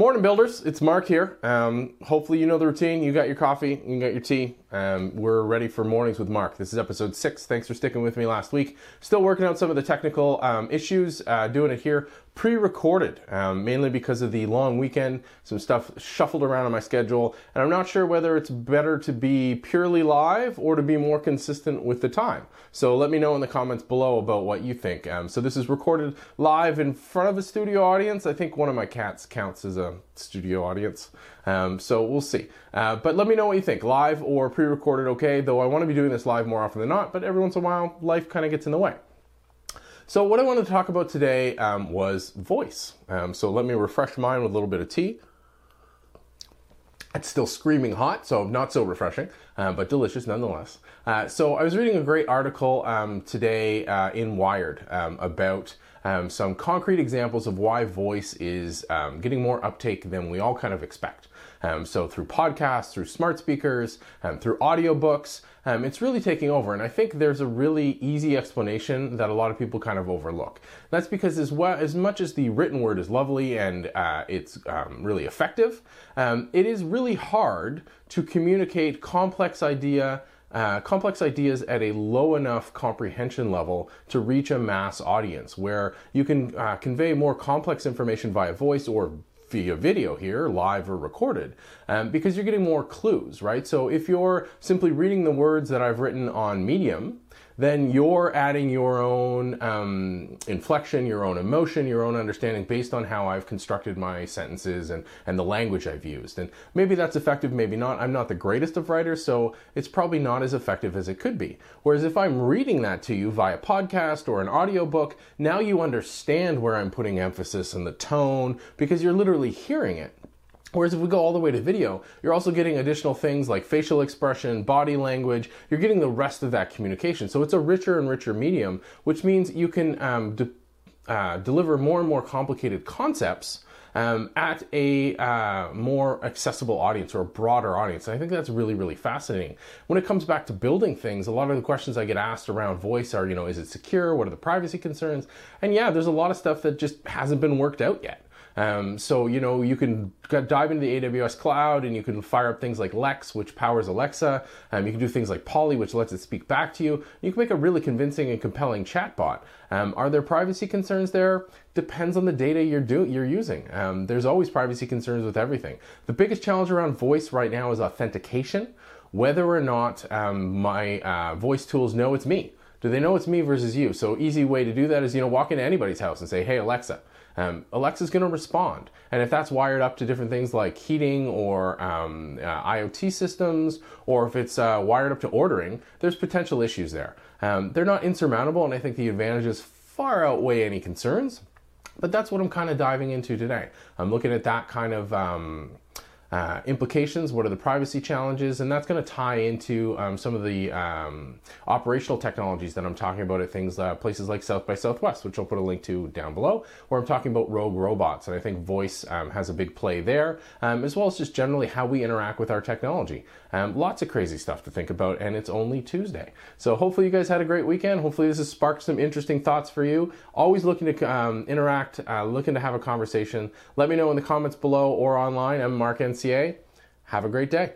Morning, builders. It's Mark here. Um, hopefully, you know the routine. You got your coffee, you got your tea. Um, we're ready for mornings with Mark. This is episode six. Thanks for sticking with me last week. Still working out some of the technical um, issues, uh, doing it here pre recorded, um, mainly because of the long weekend. Some stuff shuffled around on my schedule, and I'm not sure whether it's better to be purely live or to be more consistent with the time. So let me know in the comments below about what you think. Um, so this is recorded live in front of a studio audience. I think one of my cats counts as a studio audience. Um, so we'll see. Uh, but let me know what you think, live or pre recorded, okay? Though I want to be doing this live more often than not, but every once in a while, life kind of gets in the way. So, what I wanted to talk about today um, was voice. Um, so, let me refresh mine with a little bit of tea. It's still screaming hot, so not so refreshing, uh, but delicious nonetheless. Uh, so, I was reading a great article um, today uh, in Wired um, about um, some concrete examples of why voice is um, getting more uptake than we all kind of expect. Um, so through podcasts, through smart speakers, um, through audiobooks, um, it's really taking over. And I think there's a really easy explanation that a lot of people kind of overlook. That's because as well as much as the written word is lovely and uh, it's um, really effective, it is really hard to communicate complex idea uh, complex ideas at a low enough comprehension level to reach a mass audience where you can uh, convey more complex information via voice or via video here, live or recorded, um, because you're getting more clues, right? So if you're simply reading the words that I've written on Medium, then you're adding your own um, inflection, your own emotion, your own understanding based on how I've constructed my sentences and, and the language I've used. And maybe that's effective, maybe not. I'm not the greatest of writers, so it's probably not as effective as it could be. Whereas if I'm reading that to you via podcast or an audiobook, now you understand where I'm putting emphasis and the tone because you're literally hearing it. Whereas if we go all the way to video, you're also getting additional things like facial expression, body language. You're getting the rest of that communication. So it's a richer and richer medium, which means you can um, de- uh, deliver more and more complicated concepts um, at a uh, more accessible audience or a broader audience. And I think that's really, really fascinating. When it comes back to building things, a lot of the questions I get asked around voice are, you know, is it secure? What are the privacy concerns? And yeah, there's a lot of stuff that just hasn't been worked out yet. Um, so, you know, you can dive into the AWS cloud and you can fire up things like Lex, which powers Alexa. Um, you can do things like Polly, which lets it speak back to you. You can make a really convincing and compelling chatbot. Um, are there privacy concerns there? Depends on the data you're do- you're using. Um, there's always privacy concerns with everything. The biggest challenge around voice right now is authentication. Whether or not um, my uh, voice tools know it's me. Do they know it's me versus you? So easy way to do that is you know walk into anybody's house and say, "Hey Alexa." um, Alexa's going to respond. And if that's wired up to different things like heating or um, uh, IoT systems, or if it's uh, wired up to ordering, there's potential issues there. Um, they're not insurmountable, and I think the advantages far outweigh any concerns. But that's what I'm kind of diving into today. I'm looking at that kind of um, uh, implications, what are the privacy challenges, and that's going to tie into um, some of the um, operational technologies that I'm talking about at things uh, places like South by Southwest, which I'll put a link to down below, where I'm talking about rogue robots, and I think voice um, has a big play there, um, as well as just generally how we interact with our technology. Um, lots of crazy stuff to think about, and it's only Tuesday. So hopefully you guys had a great weekend. Hopefully this has sparked some interesting thoughts for you. Always looking to um, interact, uh, looking to have a conversation. Let me know in the comments below or online. I'm Mark Have a great day.